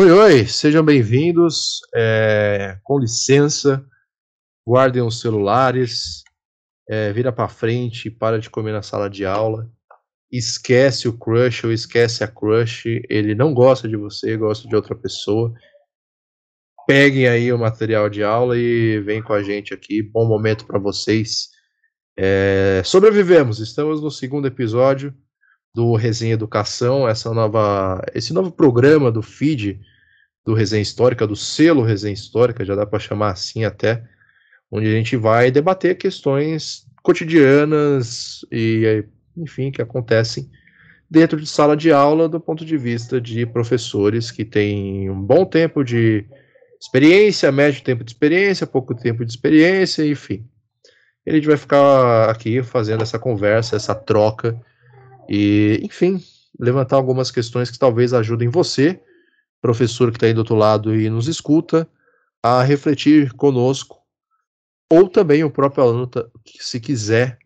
Oi, oi, sejam bem-vindos. É, com licença, guardem os celulares, é, vira para frente, para de comer na sala de aula, esquece o crush ou esquece a crush, ele não gosta de você, gosta de outra pessoa. Peguem aí o material de aula e vem com a gente aqui. Bom momento para vocês. É, sobrevivemos, estamos no segundo episódio do Resenha Educação, essa nova, esse novo programa do feed do Resenha Histórica, do selo Resenha Histórica, já dá para chamar assim até, onde a gente vai debater questões cotidianas e, enfim, que acontecem dentro de sala de aula do ponto de vista de professores que têm um bom tempo de experiência, médio tempo de experiência, pouco tempo de experiência, enfim. a gente vai ficar aqui fazendo essa conversa, essa troca e, enfim, levantar algumas questões que talvez ajudem você, professor que está aí do outro lado e nos escuta, a refletir conosco, ou também o próprio aluno, se quiser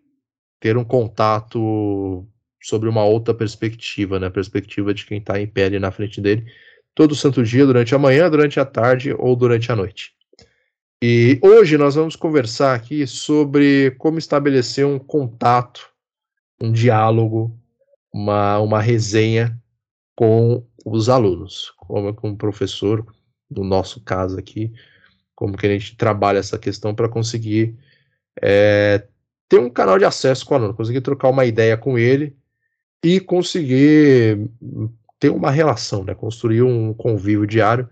ter um contato sobre uma outra perspectiva, né? Perspectiva de quem está em pé ali na frente dele, todo santo dia, durante a manhã, durante a tarde ou durante a noite. E hoje nós vamos conversar aqui sobre como estabelecer um contato, um diálogo uma, uma resenha com os alunos, como com o professor, no nosso caso aqui, como que a gente trabalha essa questão para conseguir é, ter um canal de acesso com o aluno, conseguir trocar uma ideia com ele e conseguir ter uma relação, né, construir um convívio diário,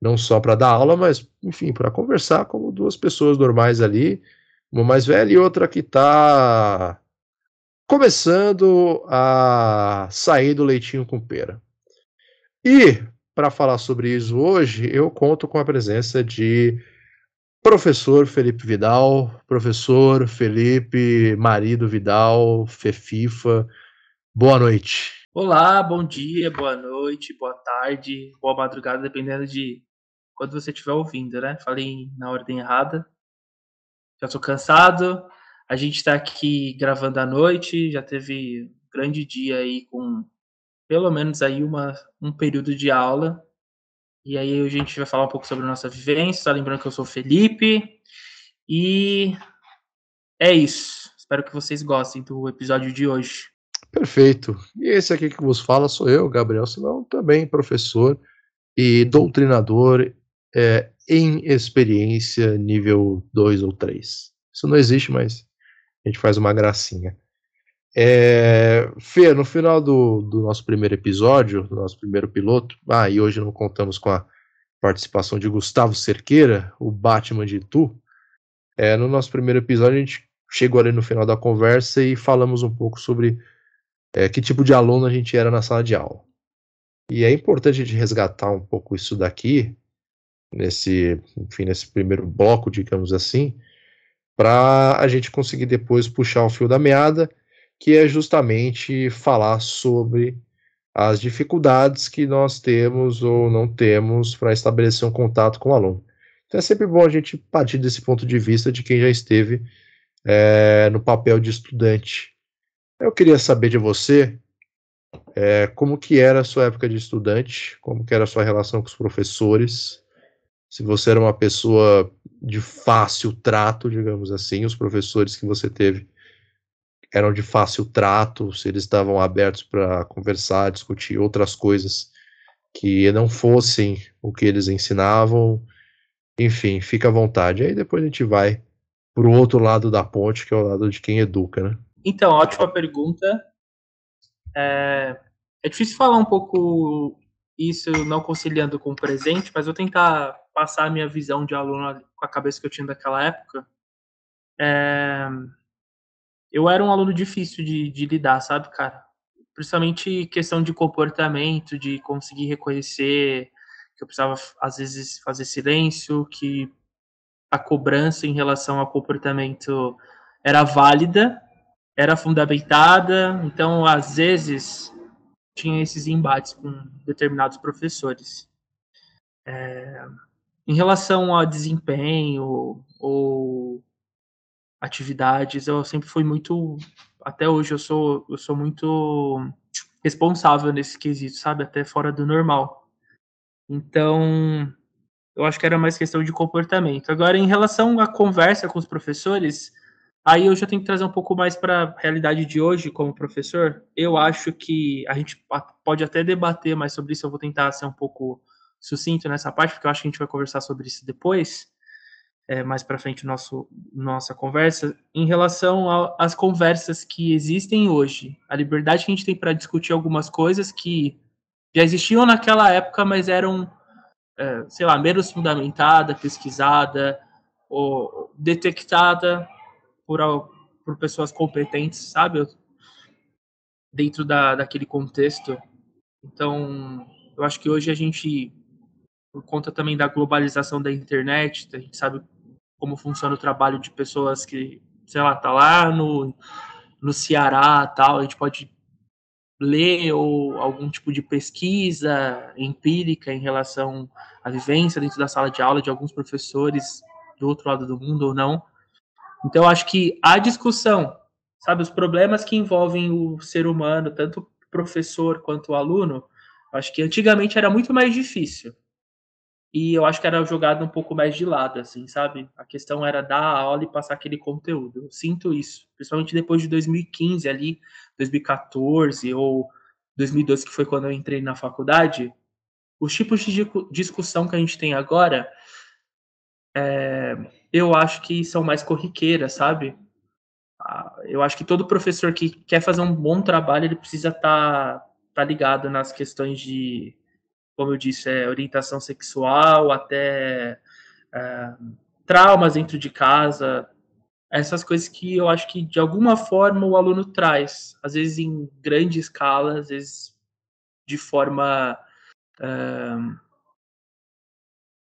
não só para dar aula, mas, enfim, para conversar como duas pessoas normais ali, uma mais velha e outra que está começando a sair do leitinho com pera. E para falar sobre isso hoje, eu conto com a presença de professor Felipe Vidal, professor Felipe Marido Vidal, Fefifa. Boa noite. Olá, bom dia, boa noite, boa tarde, boa madrugada, dependendo de quando você estiver ouvindo, né? Falei na ordem errada. Já estou cansado, a gente está aqui gravando à noite, já teve um grande dia aí com pelo menos aí uma, um período de aula. E aí a gente vai falar um pouco sobre a nossa vivência. Tá lembrando que eu sou o Felipe. E é isso. Espero que vocês gostem do episódio de hoje. Perfeito. E esse aqui que vos fala sou eu, Gabriel Simão, também professor e doutrinador é, em experiência nível 2 ou 3. Isso não existe, mas a gente faz uma gracinha. É, Fê, no final do, do nosso primeiro episódio, do nosso primeiro piloto, ah, e hoje não contamos com a participação de Gustavo Cerqueira, o Batman de Tu. É, no nosso primeiro episódio, a gente chegou ali no final da conversa e falamos um pouco sobre é, que tipo de aluno a gente era na sala de aula. E é importante a gente resgatar um pouco isso daqui, nesse, enfim, nesse primeiro bloco, digamos assim, para a gente conseguir depois puxar o fio da meada, que é justamente falar sobre as dificuldades que nós temos ou não temos para estabelecer um contato com o aluno. Então é sempre bom a gente partir desse ponto de vista de quem já esteve é, no papel de estudante. Eu queria saber de você é, como que era a sua época de estudante, como que era a sua relação com os professores, se você era uma pessoa de fácil trato, digamos assim, os professores que você teve eram de fácil trato, se eles estavam abertos para conversar, discutir outras coisas que não fossem o que eles ensinavam, enfim, fica à vontade. Aí depois a gente vai para o outro lado da ponte, que é o lado de quem educa, né? Então, ótima pergunta. É, é difícil falar um pouco isso não conciliando com o presente, mas vou tentar passar a minha visão de aluno com a cabeça que eu tinha daquela época. É... Eu era um aluno difícil de, de lidar, sabe, cara? Principalmente questão de comportamento, de conseguir reconhecer que eu precisava, às vezes, fazer silêncio, que a cobrança em relação ao comportamento era válida, era fundamentada, então, às vezes, tinha esses embates com determinados professores. É, em relação a desempenho ou atividades, eu sempre fui muito, até hoje eu sou, eu sou muito responsável nesse quesito, sabe, até fora do normal. Então, eu acho que era mais questão de comportamento. Agora, em relação à conversa com os professores, aí eu já tenho que trazer um pouco mais para a realidade de hoje como professor. Eu acho que a gente pode até debater mais sobre isso, eu vou tentar ser um pouco sucinto nessa parte, porque eu acho que a gente vai conversar sobre isso depois, é, mais para frente nosso nossa conversa, em relação às conversas que existem hoje, a liberdade que a gente tem para discutir algumas coisas que já existiam naquela época, mas eram, é, sei lá, menos fundamentada, pesquisada ou detectada por, por pessoas competentes, sabe? Dentro da, daquele contexto. Então, eu acho que hoje a gente, por conta também da globalização da internet, a gente sabe como funciona o trabalho de pessoas que, sei lá, tá lá no, no Ceará tal, a gente pode ler ou algum tipo de pesquisa empírica em relação à vivência dentro da sala de aula de alguns professores do outro lado do mundo ou não. Então, acho que a discussão, sabe, os problemas que envolvem o ser humano, tanto professor quanto o aluno, acho que antigamente era muito mais difícil. E eu acho que era jogado um pouco mais de lado, assim, sabe? A questão era dar a aula e passar aquele conteúdo. Eu sinto isso, principalmente depois de 2015 ali, 2014 ou 2012, que foi quando eu entrei na faculdade. Os tipos de discussão que a gente tem agora, é, eu acho que são mais corriqueiras, sabe? Ah, eu acho que todo professor que quer fazer um bom trabalho, ele precisa estar tá, tá ligado nas questões de como eu disse, é, orientação sexual, até é, traumas dentro de casa, essas coisas que eu acho que de alguma forma o aluno traz, às vezes em grande escala, às vezes de forma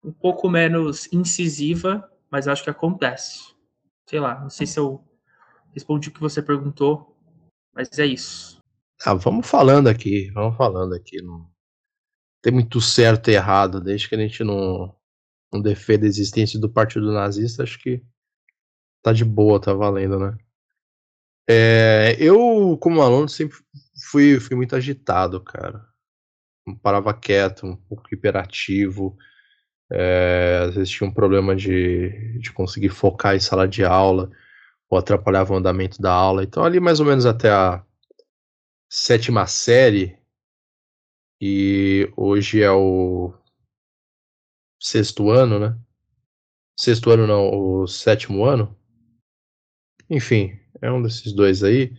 um pouco menos incisiva, mas acho que acontece. Sei lá, não sei se eu respondi o que você perguntou, mas é isso. Ah, vamos falando aqui, vamos falando aqui. Não, tem muito certo e errado, desde que a gente não, não defenda a existência do partido nazista, acho que tá de boa, tá valendo, né? É, eu, como aluno, sempre fui, fui muito agitado, cara. Não parava quieto, um pouco hiperativo. É, às vezes tinha um problema de, de conseguir focar em sala de aula, ou atrapalhava o andamento da aula. Então, ali mais ou menos até a sétima série, e hoje é o sexto ano, né? Sexto ano não, o sétimo ano. Enfim, é um desses dois aí.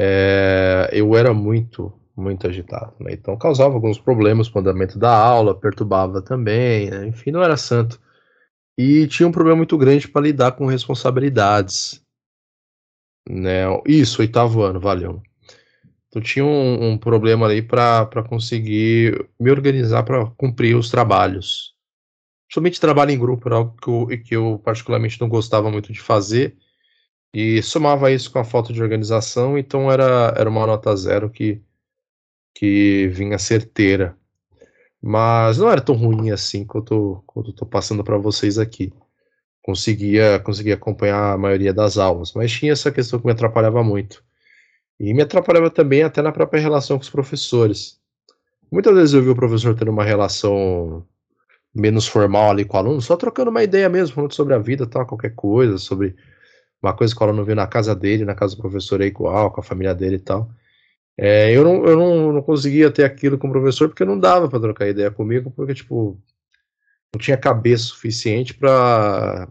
É, eu era muito, muito agitado, né? Então causava alguns problemas com o andamento da aula, perturbava também, né? enfim, não era santo. E tinha um problema muito grande para lidar com responsabilidades. Né? Isso, oitavo ano, valeu. Então tinha um, um problema ali para conseguir me organizar para cumprir os trabalhos. Somente trabalho em grupo era algo que eu, que eu particularmente não gostava muito de fazer. E somava isso com a falta de organização, então era, era uma nota zero que, que vinha certeira. Mas não era tão ruim assim quanto, quanto eu tô passando para vocês aqui. Conseguia, conseguia acompanhar a maioria das aulas, mas tinha essa questão que me atrapalhava muito. E me atrapalhava também até na própria relação com os professores. Muitas vezes eu vi o professor tendo uma relação menos formal ali com o aluno, só trocando uma ideia mesmo, falando sobre a vida, tal, qualquer coisa, sobre uma coisa que o aluno viu na casa dele, na casa do professor é igual, com a família dele e tal. É, eu não, eu não, não conseguia ter aquilo com o professor porque não dava para trocar ideia comigo, porque, tipo, não tinha cabeça suficiente para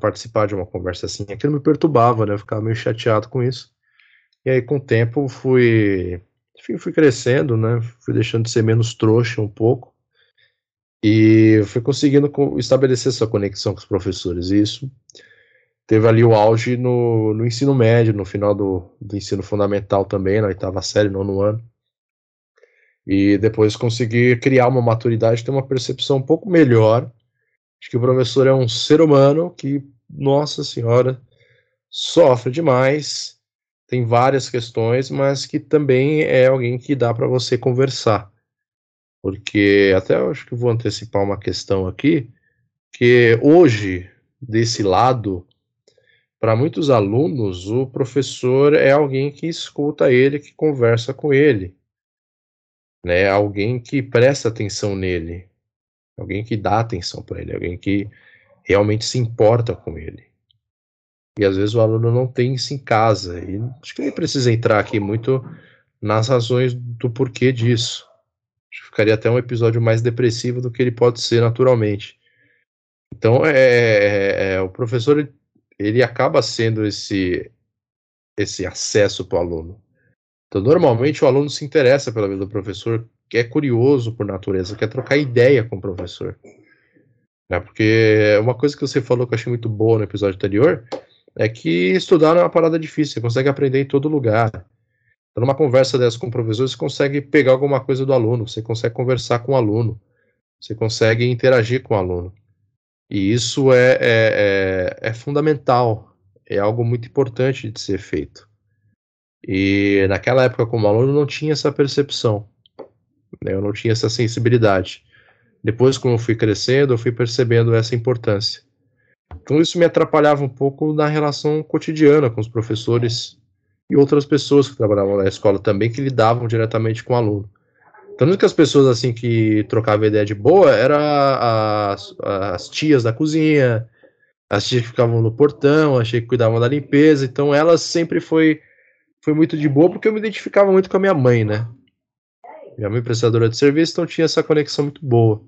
participar de uma conversa assim. Aquilo me perturbava, né? Eu ficava meio chateado com isso. E aí, com o tempo, fui, enfim, fui crescendo, né? Fui deixando de ser menos trouxa um pouco. E fui conseguindo estabelecer essa conexão com os professores. E isso teve ali o auge no, no ensino médio, no final do, do ensino fundamental também, na oitava série, nono ano. E depois consegui criar uma maturidade, ter uma percepção um pouco melhor de que o professor é um ser humano que, nossa senhora, sofre demais tem várias questões, mas que também é alguém que dá para você conversar. Porque até eu acho que vou antecipar uma questão aqui, que hoje, desse lado, para muitos alunos, o professor é alguém que escuta ele, que conversa com ele. né? Alguém que presta atenção nele, alguém que dá atenção para ele, alguém que realmente se importa com ele. E às vezes o aluno não tem isso em casa. E acho que nem precisa entrar aqui muito nas razões do porquê disso. Acho que ficaria até um episódio mais depressivo do que ele pode ser naturalmente. Então, é, é, é o professor ele, acaba sendo esse esse acesso para o aluno. Então, normalmente o aluno se interessa pela vida do professor, que é curioso por natureza, quer trocar ideia com o professor. Né? Porque uma coisa que você falou que eu achei muito boa no episódio anterior é que estudar não é uma parada difícil, você consegue aprender em todo lugar. Então, numa conversa dessa com o professor, você consegue pegar alguma coisa do aluno, você consegue conversar com o aluno, você consegue interagir com o aluno. E isso é, é, é, é fundamental, é algo muito importante de ser feito. E naquela época, como aluno, não tinha essa percepção, né? eu não tinha essa sensibilidade. Depois, como eu fui crescendo, eu fui percebendo essa importância. Então, isso me atrapalhava um pouco na relação cotidiana com os professores e outras pessoas que trabalhavam na escola também, que lidavam diretamente com o aluno. Então, as únicas pessoas assim que trocavam ideia de boa eram as, as tias da cozinha, as tias que ficavam no portão, tias que cuidavam da limpeza. Então, elas sempre foi, foi muito de boa, porque eu me identificava muito com a minha mãe, né? Minha mãe é prestadora de serviço, então tinha essa conexão muito boa.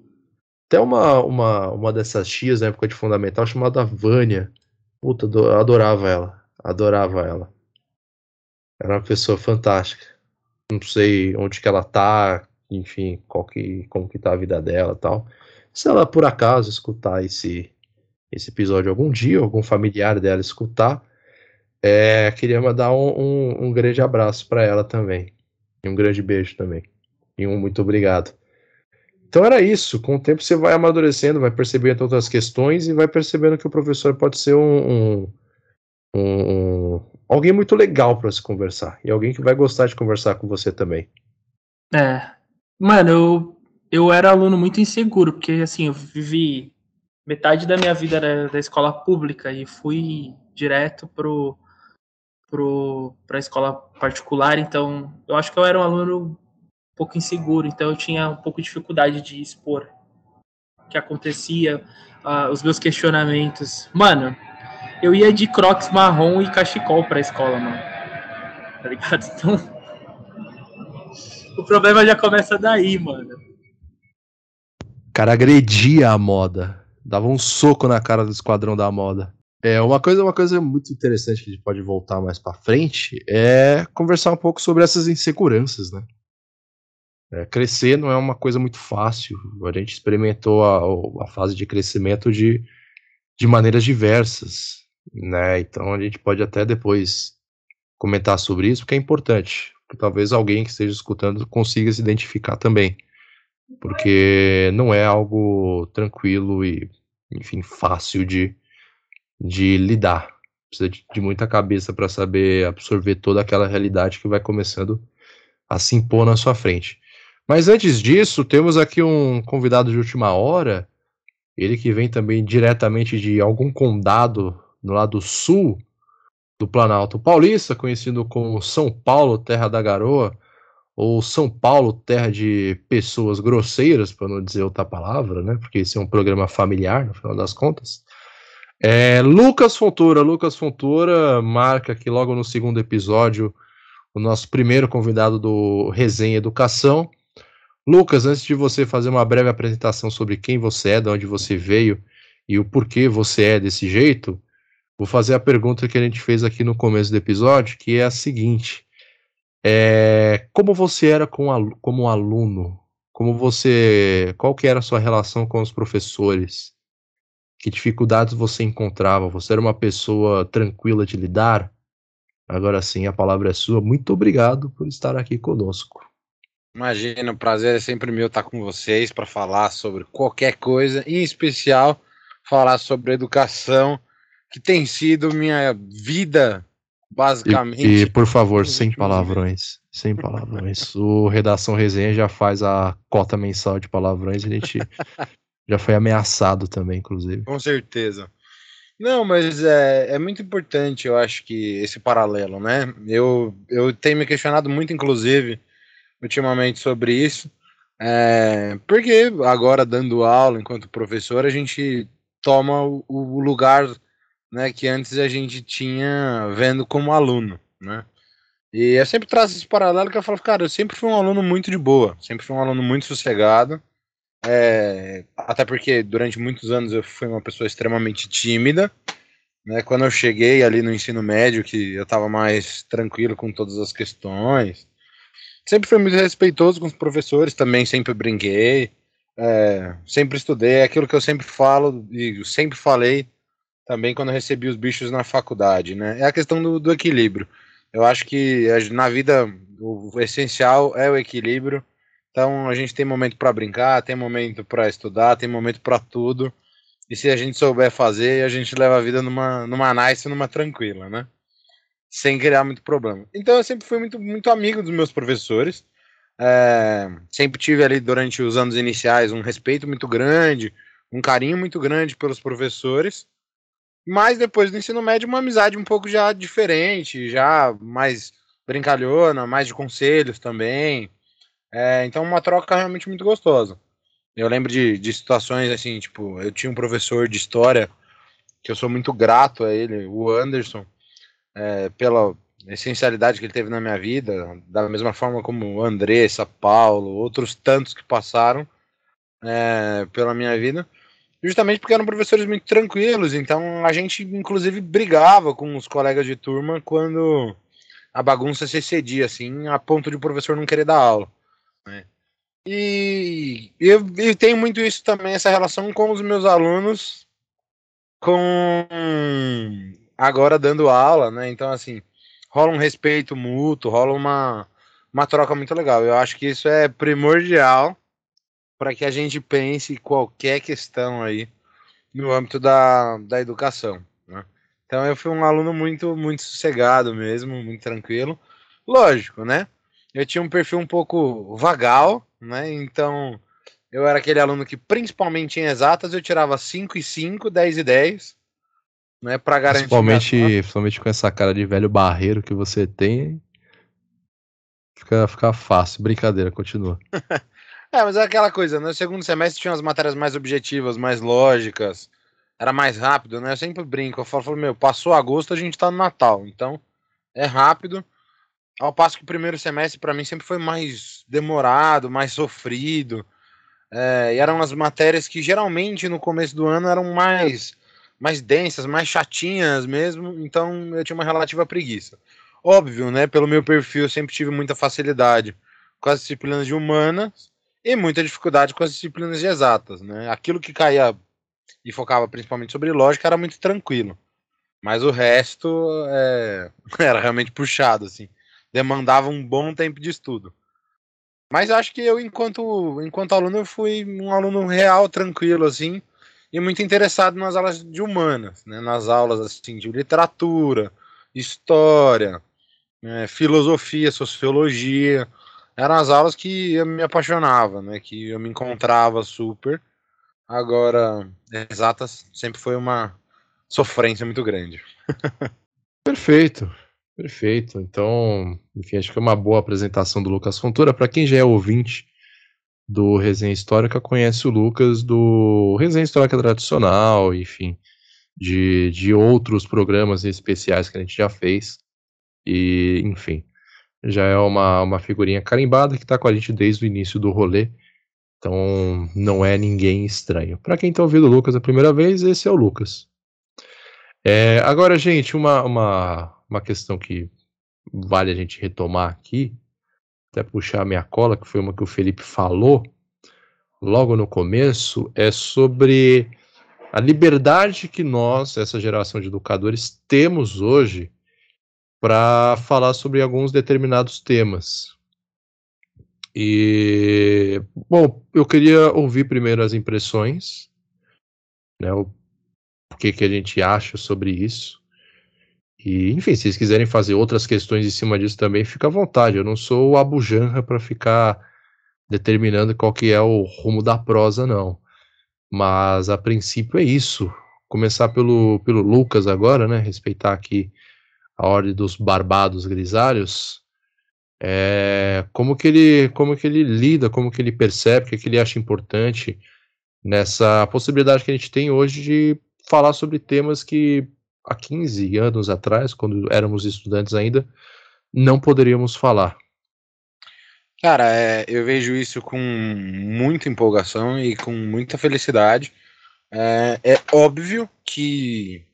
Até uma, uma, uma dessas tias na época de fundamental chamada Vânia. Puta, adorava ela. Adorava ela. Era uma pessoa fantástica. Não sei onde que ela tá, enfim, qual que, como que tá a vida dela tal. Se ela por acaso escutar esse, esse episódio algum dia, algum familiar dela escutar, é, queria mandar um, um, um grande abraço para ela também. E um grande beijo também. E um muito obrigado. Então era isso. Com o tempo você vai amadurecendo, vai percebendo outras questões e vai percebendo que o professor pode ser um, um, alguém muito legal para se conversar e alguém que vai gostar de conversar com você também. É, Mano, eu, eu era aluno muito inseguro, porque assim, eu vivi metade da minha vida da, da escola pública e fui direto pro, pro, pra escola particular, então eu acho que eu era um aluno um pouco inseguro, então eu tinha um pouco de dificuldade de expor o que acontecia, uh, os meus questionamentos. Mano, eu ia de crocs marrom e cachecol pra escola, mano. Tá ligado? Então o problema já começa daí, mano. O cara agredia a moda. Dava um soco na cara do esquadrão da moda. É, uma coisa, uma coisa muito interessante que a gente pode voltar mais para frente é conversar um pouco sobre essas inseguranças, né? É, crescer não é uma coisa muito fácil. A gente experimentou a, a fase de crescimento de, de maneiras diversas, né? Então a gente pode até depois comentar sobre isso, porque é importante talvez alguém que esteja escutando consiga se identificar também. Porque não é algo tranquilo e, enfim, fácil de, de lidar. Precisa de, de muita cabeça para saber absorver toda aquela realidade que vai começando a se impor na sua frente. Mas antes disso, temos aqui um convidado de última hora, ele que vem também diretamente de algum condado no lado sul do Planalto Paulista, conhecido como São Paulo, terra da garoa, ou São Paulo, terra de pessoas grosseiras, para não dizer outra palavra, né? Porque esse é um programa familiar, no final das contas. É, Lucas Fontoura, Lucas Fontoura marca aqui logo no segundo episódio o nosso primeiro convidado do Resenha Educação. Lucas, antes de você fazer uma breve apresentação sobre quem você é, de onde você veio e o porquê você é desse jeito, Vou fazer a pergunta que a gente fez aqui no começo do episódio, que é a seguinte: é, como você era com, como aluno? Como você, qual que era a sua relação com os professores? Que dificuldades você encontrava? Você era uma pessoa tranquila de lidar? Agora sim, a palavra é sua. Muito obrigado por estar aqui conosco. Imagina, o prazer é sempre meu estar com vocês para falar sobre qualquer coisa, em especial falar sobre educação que tem sido minha vida, basicamente. E, e por favor, sem palavrões. Sem palavrões. o Redação Resenha já faz a cota mensal de palavrões, a gente já foi ameaçado também, inclusive. Com certeza. Não, mas é, é muito importante, eu acho que esse paralelo, né? Eu, eu tenho me questionado muito, inclusive, ultimamente sobre isso. É, porque agora, dando aula enquanto professor, a gente toma o, o lugar né, que antes a gente tinha vendo como aluno, né? E eu sempre traço esse paralelo que eu falo, cara, eu sempre fui um aluno muito de boa, sempre fui um aluno muito sossegado, é, até porque durante muitos anos eu fui uma pessoa extremamente tímida, né? Quando eu cheguei ali no ensino médio, que eu estava mais tranquilo com todas as questões, sempre fui muito respeitoso com os professores, também sempre brinquei, é, sempre estudei, é aquilo que eu sempre falo e sempre falei também quando recebi os bichos na faculdade, né? É a questão do, do equilíbrio. Eu acho que na vida o essencial é o equilíbrio. Então a gente tem momento para brincar, tem momento para estudar, tem momento para tudo. E se a gente souber fazer, a gente leva a vida numa, numa nice, numa tranquila, né? Sem criar muito problema. Então eu sempre fui muito, muito amigo dos meus professores. É, sempre tive ali durante os anos iniciais um respeito muito grande, um carinho muito grande pelos professores. Mas depois do ensino médio, uma amizade um pouco já diferente, já mais brincalhona, mais de conselhos também. É, então, uma troca realmente muito gostosa. Eu lembro de, de situações assim, tipo, eu tinha um professor de história que eu sou muito grato a ele, o Anderson, é, pela essencialidade que ele teve na minha vida, da mesma forma como o Andressa, Paulo, outros tantos que passaram é, pela minha vida justamente porque eram professores muito tranquilos, então a gente inclusive brigava com os colegas de turma quando a bagunça se excedia, assim, a ponto de o professor não querer dar aula. Né? E eu, eu tenho muito isso também, essa relação com os meus alunos, com agora dando aula, né? Então, assim, rola um respeito mútuo, rola uma, uma troca muito legal. Eu acho que isso é primordial para que a gente pense qualquer questão aí no âmbito da, da educação. Né? Então eu fui um aluno muito, muito sossegado mesmo, muito tranquilo. Lógico, né? Eu tinha um perfil um pouco vagal, né? Então eu era aquele aluno que, principalmente em exatas, eu tirava 5 e 5, 10 e 10, né? Para garantir. Principalmente, principalmente com essa cara de velho barreiro que você tem. Fica, fica fácil. Brincadeira, continua. É, mas é aquela coisa, no segundo semestre tinha umas matérias mais objetivas, mais lógicas, era mais rápido, né? Eu sempre brinco, eu falo, falo meu, passou agosto, a gente tá no Natal, então é rápido. Ao passo que o primeiro semestre para mim sempre foi mais demorado, mais sofrido. É, e eram as matérias que geralmente no começo do ano eram mais, mais densas, mais chatinhas mesmo, então eu tinha uma relativa preguiça. Óbvio, né? Pelo meu perfil, eu sempre tive muita facilidade com as disciplinas de humanas e muita dificuldade com as disciplinas de exatas, né? Aquilo que caía e focava principalmente sobre lógica era muito tranquilo, mas o resto é, era realmente puxado, assim, demandava um bom tempo de estudo. Mas acho que eu, enquanto, enquanto aluno, eu fui um aluno real, tranquilo, assim, e muito interessado nas aulas de humanas, né? Nas aulas, assim, de literatura, história, né? filosofia, sociologia, eram as aulas que eu me apaixonava, né? Que eu me encontrava super. Agora, exatas sempre foi uma sofrência muito grande. Perfeito, perfeito. Então, enfim, acho que é uma boa apresentação do Lucas Fontoura. Para quem já é ouvinte do Resenha Histórica, conhece o Lucas do Resenha Histórica Tradicional, enfim, de, de outros programas especiais que a gente já fez. E, enfim, já é uma, uma figurinha carimbada que está com a gente desde o início do rolê. Então não é ninguém estranho. Para quem está ouvindo o Lucas a primeira vez, esse é o Lucas. É, agora, gente, uma, uma, uma questão que vale a gente retomar aqui, até puxar a minha cola, que foi uma que o Felipe falou logo no começo, é sobre a liberdade que nós, essa geração de educadores, temos hoje para falar sobre alguns determinados temas. E, bom, eu queria ouvir primeiro as impressões, né, o, que, que a gente acha sobre isso. E, enfim, se vocês quiserem fazer outras questões em cima disso também, fica à vontade. Eu não sou o Abu Janra para ficar determinando qual que é o rumo da prosa, não. Mas, a princípio, é isso. Começar pelo, pelo Lucas agora, né? Respeitar aqui a ordem dos barbados grisalhos. é, como que ele como que ele lida, como que ele percebe, o que, que ele acha importante nessa possibilidade que a gente tem hoje de falar sobre temas que há 15 anos atrás, quando éramos estudantes ainda, não poderíamos falar. Cara, é, eu vejo isso com muita empolgação e com muita felicidade. É, é óbvio que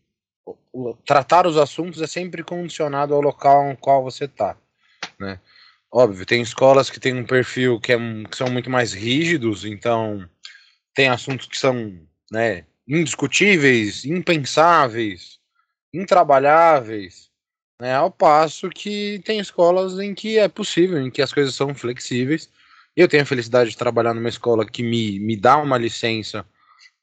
tratar os assuntos é sempre condicionado ao local no qual você está, né? Óbvio, tem escolas que têm um perfil que, é, que são muito mais rígidos, então tem assuntos que são né, indiscutíveis, impensáveis, intrabalháveis, né, ao passo que tem escolas em que é possível, em que as coisas são flexíveis. Eu tenho a felicidade de trabalhar numa escola que me, me dá uma licença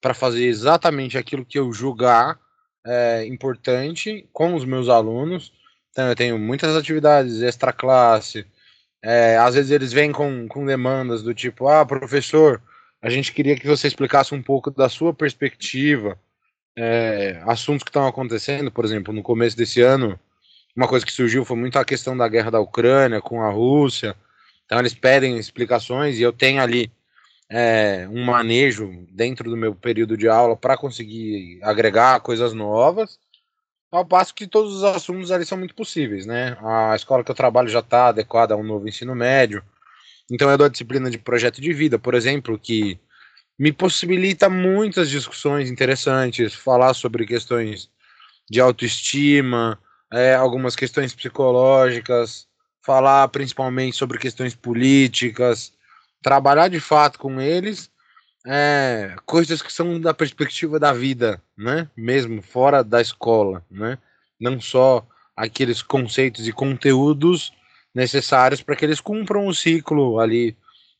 para fazer exatamente aquilo que eu julgar é, importante com os meus alunos. Então, eu tenho muitas atividades extra classe, é, às vezes eles vêm com, com demandas do tipo, ah, professor, a gente queria que você explicasse um pouco da sua perspectiva, é, assuntos que estão acontecendo, por exemplo, no começo desse ano, uma coisa que surgiu foi muito a questão da guerra da Ucrânia com a Rússia. Então eles pedem explicações e eu tenho ali é, um manejo dentro do meu período de aula para conseguir agregar coisas novas. Ao passo que todos os assuntos ali são muito possíveis, né? A escola que eu trabalho já está adequada a um novo ensino médio. Então eu dou a disciplina de projeto de vida, por exemplo, que me possibilita muitas discussões interessantes, falar sobre questões de autoestima, é, algumas questões psicológicas, falar principalmente sobre questões políticas, trabalhar de fato com eles é, coisas que são da perspectiva da vida, né? Mesmo fora da escola, né? Não só aqueles conceitos e conteúdos necessários para que eles cumpram o ciclo ali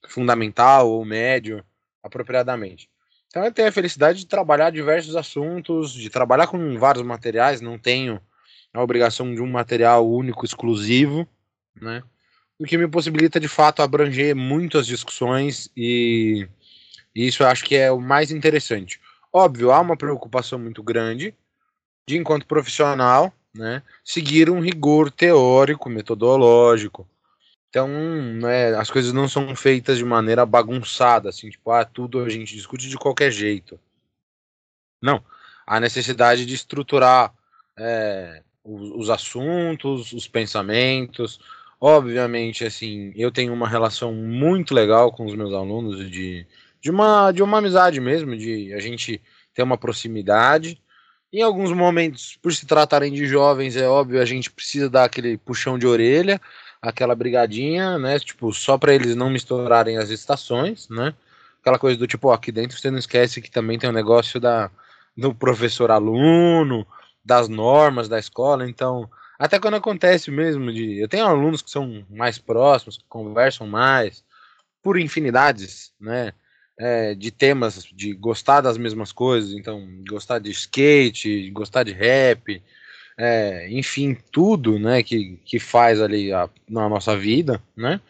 fundamental ou médio apropriadamente. Então eu tenho a felicidade de trabalhar diversos assuntos, de trabalhar com vários materiais, não tenho a obrigação de um material único, exclusivo, né? O que me possibilita de fato abranger muitas discussões e isso eu acho que é o mais interessante. Óbvio, há uma preocupação muito grande de, enquanto profissional, né, seguir um rigor teórico, metodológico. Então, né, as coisas não são feitas de maneira bagunçada, assim, tipo, ah, tudo a gente discute de qualquer jeito. Não. Há necessidade de estruturar é, os, os assuntos, os pensamentos. Obviamente, assim, eu tenho uma relação muito legal com os meus alunos de de uma, de uma amizade mesmo, de a gente ter uma proximidade. Em alguns momentos, por se tratarem de jovens, é óbvio, a gente precisa dar aquele puxão de orelha, aquela brigadinha, né? Tipo, só para eles não misturarem as estações, né? Aquela coisa do tipo, ó, aqui dentro você não esquece que também tem o um negócio da, do professor-aluno, das normas da escola, então, até quando acontece mesmo de. Eu tenho alunos que são mais próximos, que conversam mais, por infinidades, né? é, de temas, de gostar das mesmas coisas, então gostar de skate, gostar de rap, é, enfim, tudo, né, que, que faz ali a, na nossa vida, né,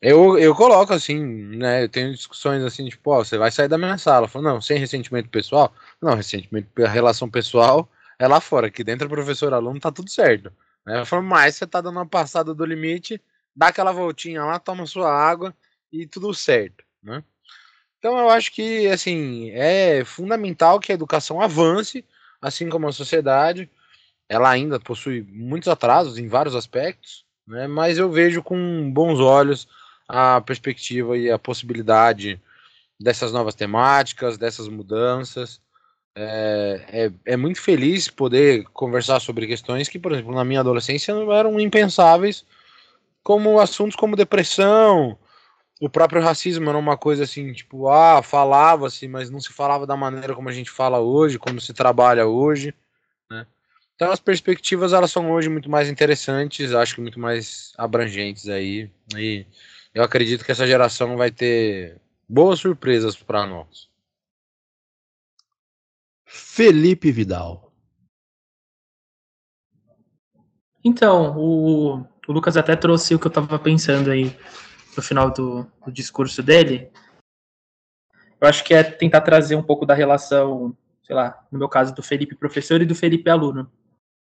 eu, eu coloco assim, né, eu tenho discussões assim, tipo, ó, você vai sair da minha sala, eu falo, não, sem ressentimento pessoal, não, ressentimento, a relação pessoal é lá fora, aqui dentro professor-aluno tá tudo certo, né, eu falo, mas você tá dando uma passada do limite, dá aquela voltinha lá, toma sua água e tudo certo, né, então eu acho que assim é fundamental que a educação avance, assim como a sociedade. Ela ainda possui muitos atrasos em vários aspectos, né? Mas eu vejo com bons olhos a perspectiva e a possibilidade dessas novas temáticas, dessas mudanças. É, é, é, muito feliz poder conversar sobre questões que, por exemplo, na minha adolescência não eram impensáveis, como assuntos como depressão, o próprio racismo era uma coisa assim, tipo, ah, falava-se, mas não se falava da maneira como a gente fala hoje, como se trabalha hoje, né? Então as perspectivas elas são hoje muito mais interessantes, acho que muito mais abrangentes aí, e eu acredito que essa geração vai ter boas surpresas para nós. Felipe Vidal. Então, o, o Lucas até trouxe o que eu estava pensando aí no final do, do discurso dele, eu acho que é tentar trazer um pouco da relação, sei lá, no meu caso, do Felipe professor e do Felipe aluno.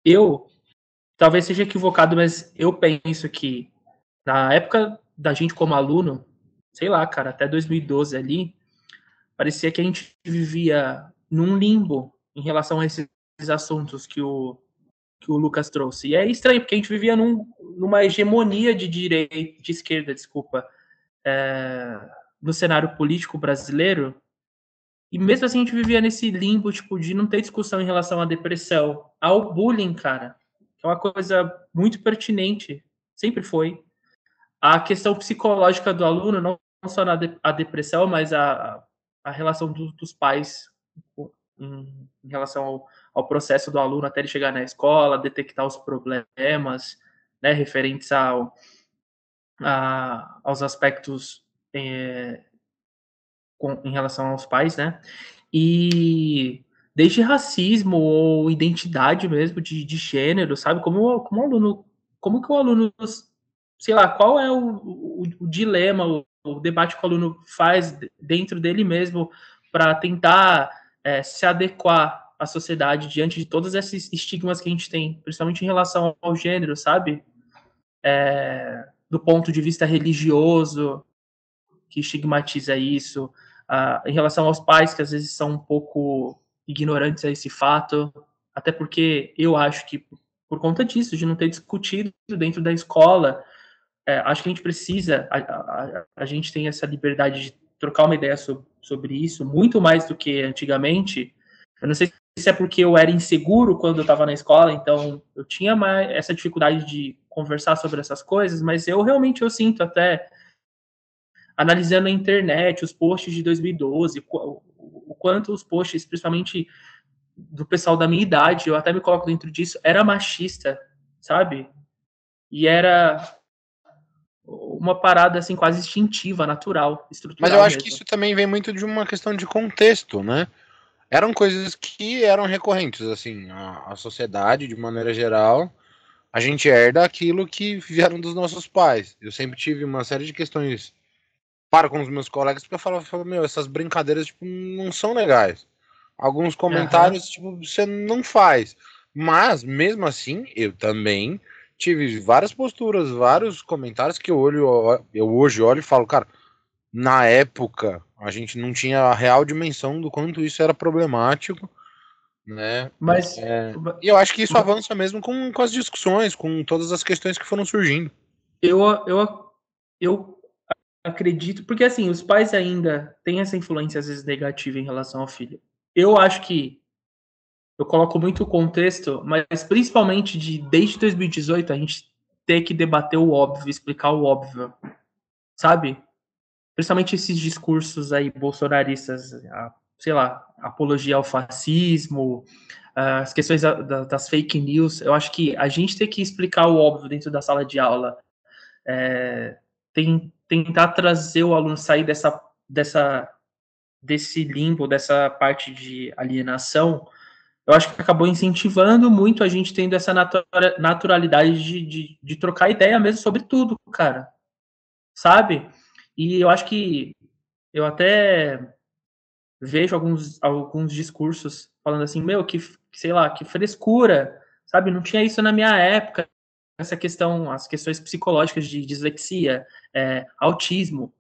Eu, talvez seja equivocado, mas eu penso que Na época da gente como aluno, sei lá, cara, até 2012 ali, parecia que a gente vivia num limbo em relação a esses assuntos que o, que o Lucas trouxe. E é estranho, porque a gente vivia num, numa hegemonia de direita, de esquerda, desculpa, é, no cenário político brasileiro, e mesmo assim a gente vivia nesse limbo, tipo, de não ter discussão em relação à depressão, ao bullying, cara, que é uma coisa muito pertinente, sempre foi. A questão psicológica do aluno, não só na de, a depressão, mas a, a relação do, dos pais em, em relação ao, ao, processo do aluno até ele chegar na escola, detectar os problemas, né, referentes ao, a, aos aspectos é, com, em relação aos pais, né? E desde racismo ou identidade mesmo de, de gênero, sabe? Como, como o aluno, como que o aluno, sei lá, qual é o, o, o dilema, o, o, debate que o aluno faz dentro dele mesmo para tentar é, se adequar à sociedade diante de todos esses estigmas que a gente tem, principalmente em relação ao gênero, sabe? É, do ponto de vista religioso, que estigmatiza isso, em relação aos pais que às vezes são um pouco ignorantes a esse fato, até porque eu acho que por conta disso, de não ter discutido dentro da escola, é, acho que a gente precisa, a, a, a, gente tem essa liberdade de trocar uma ideia sobre, sobre isso, muito mais do que antigamente. Eu não sei se é porque eu era inseguro quando eu estava na escola, então eu tinha mais essa dificuldade de conversar sobre essas coisas, mas eu realmente eu sinto até analisando a internet, os posts de 2012, o quanto os posts, principalmente do pessoal da minha idade, eu até me coloco dentro disso, era machista, sabe? E era uma parada assim quase instintiva, natural, estrutural. Mas eu acho mesmo. que isso também vem muito de uma questão de contexto, né? Eram coisas que eram recorrentes, assim, a, a sociedade de maneira geral a gente herda aquilo que vieram dos nossos pais. Eu sempre tive uma série de questões para com os meus colegas porque eu falava, meu, essas brincadeiras tipo, não são legais. Alguns comentários, uhum. tipo, você não faz. Mas, mesmo assim, eu também tive várias posturas, vários comentários que eu olho, eu hoje olho e falo, cara, na época a gente não tinha a real dimensão do quanto isso era problemático né? Mas é, e eu acho que isso avança mesmo com, com as discussões, com todas as questões que foram surgindo. Eu, eu, eu acredito, porque assim, os pais ainda têm essa influência às vezes negativa em relação ao filho. Eu acho que eu coloco muito o contexto, mas principalmente de desde 2018 a gente ter que debater o óbvio, explicar o óbvio, sabe? Principalmente esses discursos aí bolsonaristas, a sei lá, apologia ao fascismo, as questões da, da, das fake news. Eu acho que a gente tem que explicar o óbvio dentro da sala de aula, é, tem, tentar trazer o aluno sair dessa, dessa, desse limbo, dessa parte de alienação. Eu acho que acabou incentivando muito a gente tendo essa naturalidade de, de, de trocar ideia mesmo sobre tudo, cara. Sabe? E eu acho que eu até vejo alguns, alguns discursos falando assim, meu, que, sei lá, que frescura, sabe? Não tinha isso na minha época. Essa questão, as questões psicológicas de dislexia, é, autismo.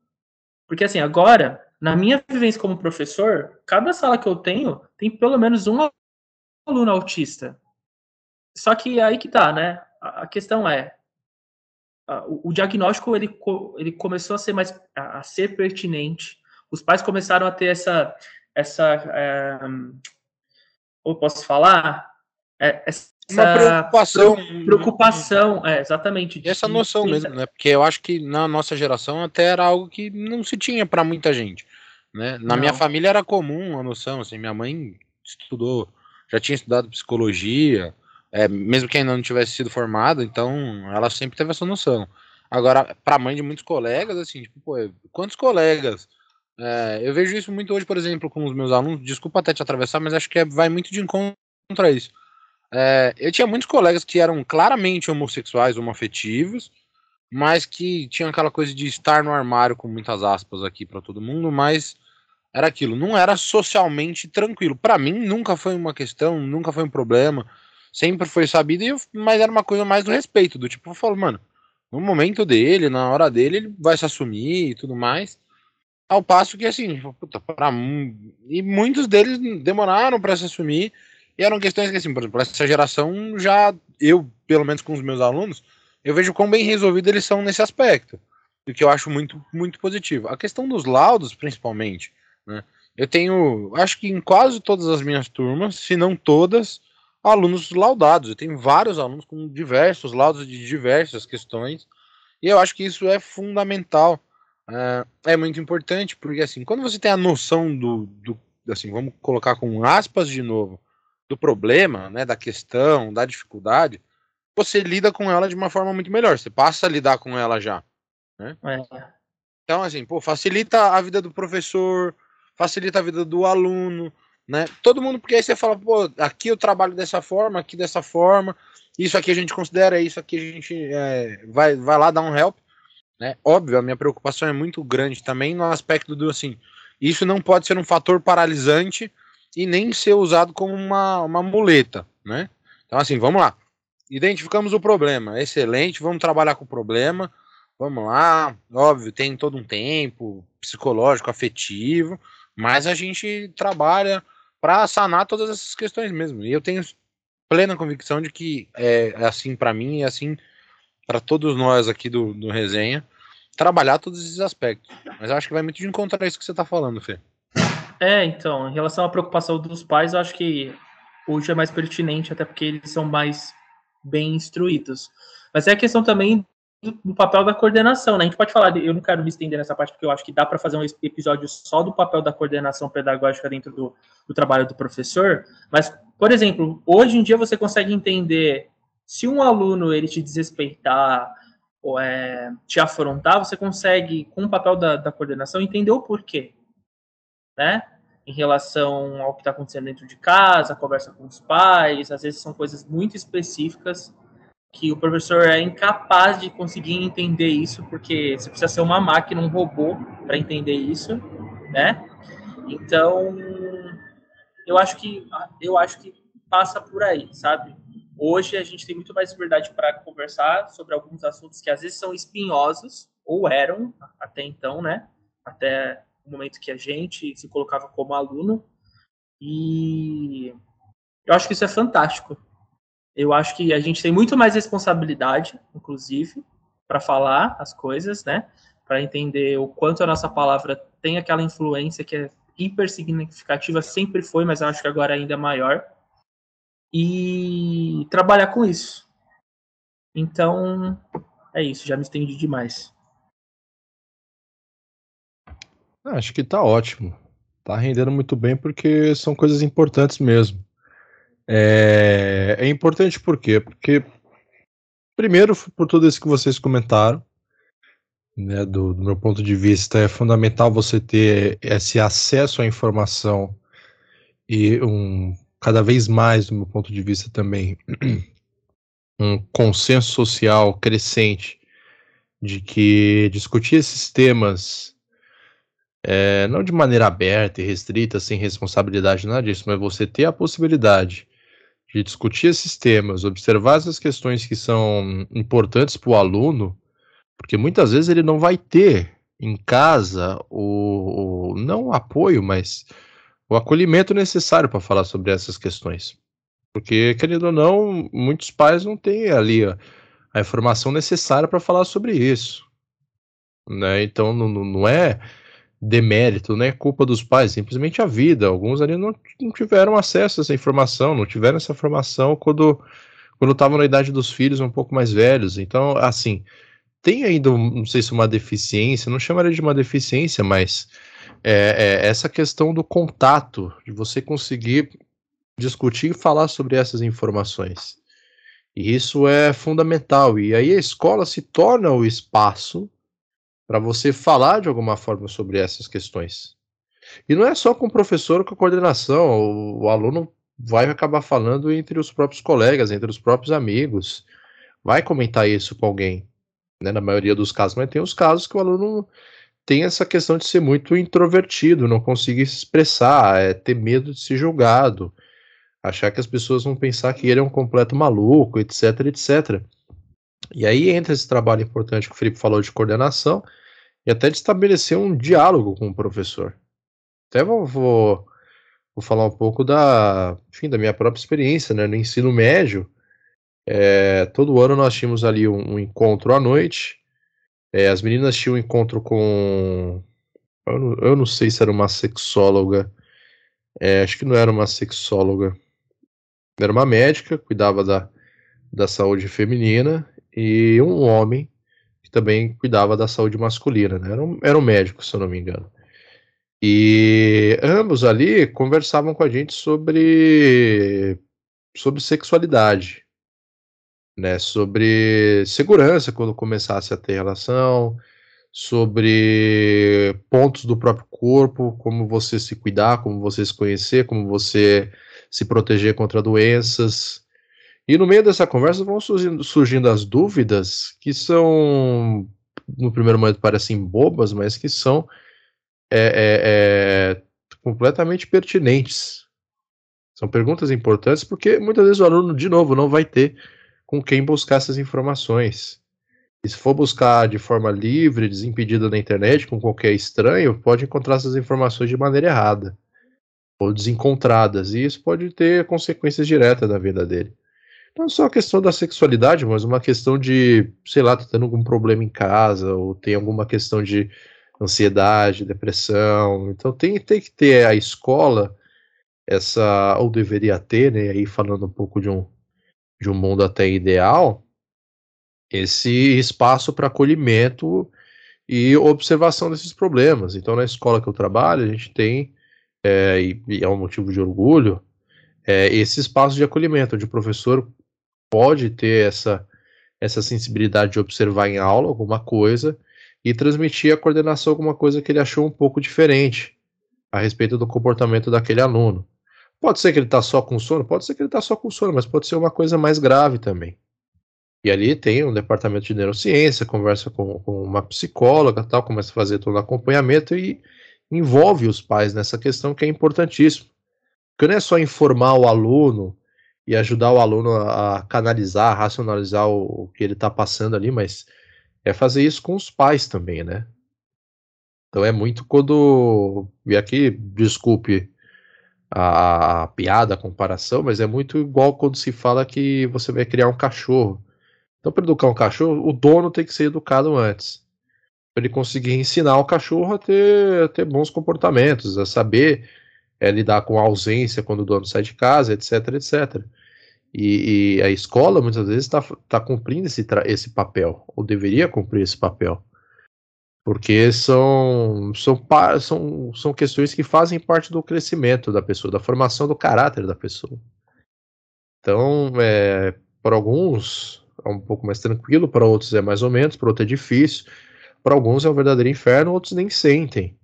Porque, assim, agora, na minha vivência como professor, cada sala que eu tenho tem pelo menos um aluno autista. Só que aí que tá, né? A questão é, o diagnóstico ele, ele começou a ser mais a ser pertinente os pais começaram a ter essa, essa, é, ou posso falar, é, essa uma preocupação, preocupação, é, exatamente. essa noção de, mesmo, né? Porque eu acho que na nossa geração até era algo que não se tinha para muita gente, né? Na não. minha família era comum a noção, assim, minha mãe estudou, já tinha estudado psicologia, é, mesmo que ainda não tivesse sido formada, então ela sempre teve essa noção. Agora, para mãe de muitos colegas, assim, tipo, pô, quantos colegas é, eu vejo isso muito hoje, por exemplo, com os meus alunos. Desculpa até te atravessar, mas acho que é, vai muito de encontro a isso. É, eu tinha muitos colegas que eram claramente homossexuais, homoafetivos, mas que tinham aquela coisa de estar no armário, com muitas aspas aqui para todo mundo, mas era aquilo, não era socialmente tranquilo. Para mim, nunca foi uma questão, nunca foi um problema, sempre foi sabido, mas era uma coisa mais do respeito, do tipo, eu falo, mano, no momento dele, na hora dele, ele vai se assumir e tudo mais. Ao passo que, assim, puta, pra, e muitos deles demoraram para se assumir, e eram questões que, assim, por exemplo, essa geração já, eu, pelo menos com os meus alunos, eu vejo quão bem resolvido eles são nesse aspecto, o que eu acho muito, muito positivo. A questão dos laudos, principalmente, né? Eu tenho, acho que em quase todas as minhas turmas, se não todas, alunos laudados. Eu tenho vários alunos com diversos laudos de diversas questões, e eu acho que isso é fundamental. É, é muito importante, porque assim, quando você tem a noção do, do assim, vamos colocar com aspas de novo, do problema, né, da questão, da dificuldade, você lida com ela de uma forma muito melhor. Você passa a lidar com ela já. Né? É. Então, assim, pô, facilita a vida do professor, facilita a vida do aluno, né? Todo mundo, porque aí você fala, pô, aqui eu trabalho dessa forma, aqui dessa forma, isso aqui a gente considera, isso aqui a gente é, vai, vai lá dar um help, né? Óbvio, a minha preocupação é muito grande também no aspecto do assim, isso não pode ser um fator paralisante e nem ser usado como uma, uma muleta, né? Então, assim, vamos lá. Identificamos o problema, excelente, vamos trabalhar com o problema, vamos lá. Óbvio, tem todo um tempo psicológico, afetivo, mas a gente trabalha para sanar todas essas questões mesmo. E eu tenho plena convicção de que é, assim para mim e é assim para todos nós aqui do, do Resenha, trabalhar todos esses aspectos. Mas eu acho que vai muito de encontrar isso que você está falando, Fê. É, então, em relação à preocupação dos pais, eu acho que hoje é mais pertinente, até porque eles são mais bem instruídos. Mas é a questão também do, do, papel da coordenação, né? A gente pode falar, de, eu não quero me estender nessa parte, porque eu acho que dá para fazer um episódio só do papel da coordenação pedagógica dentro do, do trabalho do professor, mas, por exemplo, hoje em dia você consegue entender se um aluno ele te desrespeitar ou é, te afrontar, você consegue, com o papel da, da coordenação, entender o porquê, né? Em relação ao que está acontecendo dentro de casa, conversa com os pais, às vezes são coisas muito específicas que o professor é incapaz de conseguir entender isso, porque você precisa ser uma máquina, um robô para entender isso, né? Então, eu acho que eu acho que passa por aí, sabe? Hoje a gente tem muito mais liberdade para conversar sobre alguns assuntos que às vezes são espinhosos ou eram até então, né? Até o momento que a gente se colocava como aluno. E eu acho que isso é fantástico, eu acho que a gente tem muito mais responsabilidade, inclusive, para falar as coisas, né? Para entender o quanto a nossa palavra tem aquela influência que é hiper significativa, sempre foi, mas eu acho que agora ainda é maior. E trabalhar com isso. Então, é isso, já me estendi demais. Acho que tá ótimo. Tá rendendo muito bem porque são coisas importantes mesmo. É, é importante por quê? Porque, primeiro, por tudo isso que vocês comentaram, né, do, do, meu ponto de vista, é fundamental você ter esse acesso à informação e um cada vez mais, do meu ponto de vista também, um consenso social crescente de que discutir esses temas é, não de maneira aberta e restrita, sem responsabilidade, nada disso, mas você ter a possibilidade de discutir esses temas, observar essas questões que são importantes para o aluno, porque muitas vezes ele não vai ter em casa o, o não o apoio, mas o acolhimento necessário para falar sobre essas questões. Porque, querendo ou não, muitos pais não têm ali a, a informação necessária para falar sobre isso. Né? Então, não, não é demérito, não é culpa dos pais, simplesmente a vida. Alguns ali não, não tiveram acesso a essa informação, não tiveram essa formação quando quando estavam na idade dos filhos um pouco mais velhos. Então, assim, tem ainda, não sei se uma deficiência, não chamaria de uma deficiência, mas é, é essa questão do contato, de você conseguir discutir e falar sobre essas informações. E isso é fundamental. E aí a escola se torna o espaço para você falar de alguma forma sobre essas questões. E não é só com o professor ou com a coordenação, o, o aluno vai acabar falando entre os próprios colegas, entre os próprios amigos, vai comentar isso com alguém, né, na maioria dos casos, mas tem os casos que o aluno tem essa questão de ser muito introvertido, não conseguir se expressar, é, ter medo de ser julgado, achar que as pessoas vão pensar que ele é um completo maluco, etc, etc. E aí entra esse trabalho importante que o Felipe falou de coordenação e até de estabelecer um diálogo com o professor. Até vou, vou, vou falar um pouco da, enfim, da minha própria experiência né, no ensino médio. É, todo ano nós tínhamos ali um, um encontro à noite. É, as meninas tinham um encontro com. Eu não, eu não sei se era uma sexóloga. É, acho que não era uma sexóloga. Era uma médica, cuidava da, da saúde feminina, e um homem que também cuidava da saúde masculina. Né? Era, um, era um médico, se eu não me engano. E ambos ali conversavam com a gente sobre, sobre sexualidade, né? Sobre segurança quando começasse a ter relação, sobre pontos do próprio corpo, como você se cuidar, como você se conhecer, como você se proteger contra doenças. E no meio dessa conversa vão surgindo, surgindo as dúvidas que são, no primeiro momento, parecem bobas, mas que são é, é, é, completamente pertinentes. São perguntas importantes porque muitas vezes o aluno, de novo, não vai ter com quem buscar essas informações. E se for buscar de forma livre, desimpedida na internet, com qualquer estranho, pode encontrar essas informações de maneira errada ou desencontradas, e isso pode ter consequências diretas na vida dele. Não só a questão da sexualidade, mas uma questão de, sei lá, tá tendo algum problema em casa, ou tem alguma questão de ansiedade, depressão. Então tem, tem que ter a escola, essa, ou deveria ter, né, aí falando um pouco de um, de um mundo até ideal, esse espaço para acolhimento e observação desses problemas. Então, na escola que eu trabalho, a gente tem, é, e, e, é um motivo de orgulho, é, esse espaço de acolhimento, onde o professor pode ter essa, essa sensibilidade de observar em aula alguma coisa e transmitir à coordenação alguma coisa que ele achou um pouco diferente a respeito do comportamento daquele aluno. Pode ser que ele está só com sono, pode ser que ele está só com sono, mas pode ser uma coisa mais grave também. E ali tem um departamento de neurociência, conversa com, com uma psicóloga, tal, começa a fazer todo o acompanhamento e envolve os pais nessa questão que é importantíssimo. Porque não é só informar o aluno e ajudar o aluno a canalizar, a racionalizar o, o que ele está passando ali, mas é fazer isso com os pais também, né? Então é muito quando. E aqui, desculpe a, a, piada, a comparação, mas é muito igual quando se fala que você vai criar um cachorro. Então, para educar um cachorro, o dono tem que ser educado antes. Para ele conseguir ensinar o cachorro a ter, a ter bons comportamentos, a saber é, lidar com a ausência quando o dono sai de casa, etc, etc. E, e a escola muitas vezes está tá cumprindo esse, esse papel, ou deveria cumprir esse papel. Porque são, são, são, são questões que fazem parte do crescimento da pessoa, da formação do caráter da pessoa. Então, é, para alguns é um pouco mais tranquilo, para outros é mais ou menos, para outros é difícil, para alguns é um verdadeiro inferno, outros nem sentem.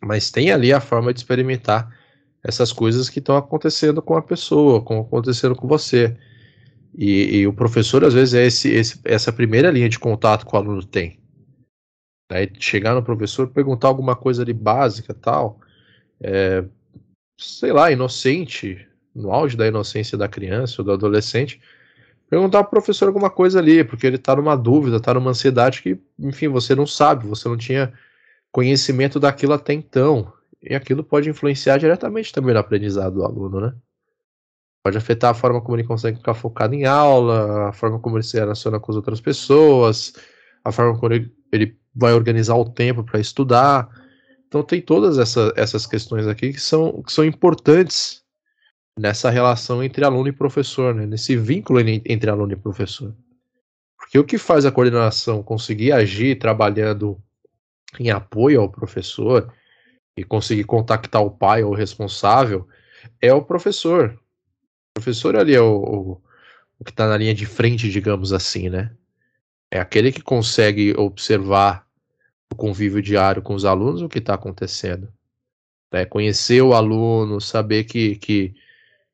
Mas tem ali a forma de experimentar essas coisas que estão acontecendo com a pessoa, com acontecendo com você. E, e, o professor, às vezes, é esse, esse, essa primeira linha de contato que o aluno tem. Aí chegar no professor, perguntar alguma coisa ali básica tal, é, sei lá, inocente, no auge da inocência da criança ou do adolescente, perguntar pro professor alguma coisa ali, porque ele tá numa dúvida, tá numa ansiedade que, enfim, você não sabe, você não tinha conhecimento daquilo até então. E aquilo pode influenciar diretamente também no aprendizado do aluno, né? Pode afetar a forma como ele consegue ficar focado em aula, a forma como ele se relaciona com as outras pessoas, a forma como ele, ele vai organizar o tempo para estudar. Então tem todas essa, essas questões aqui que são, que são importantes nessa relação entre aluno e professor, né? nesse vínculo entre aluno e professor. Porque o que faz a coordenação conseguir agir trabalhando em apoio ao professor e conseguir contactar o pai ou o responsável é o professor. O professor ali é o, o, o que está na linha de frente, digamos assim, né? É aquele que consegue observar o convívio diário com os alunos, o que está acontecendo. É conhecer o aluno, saber que, que,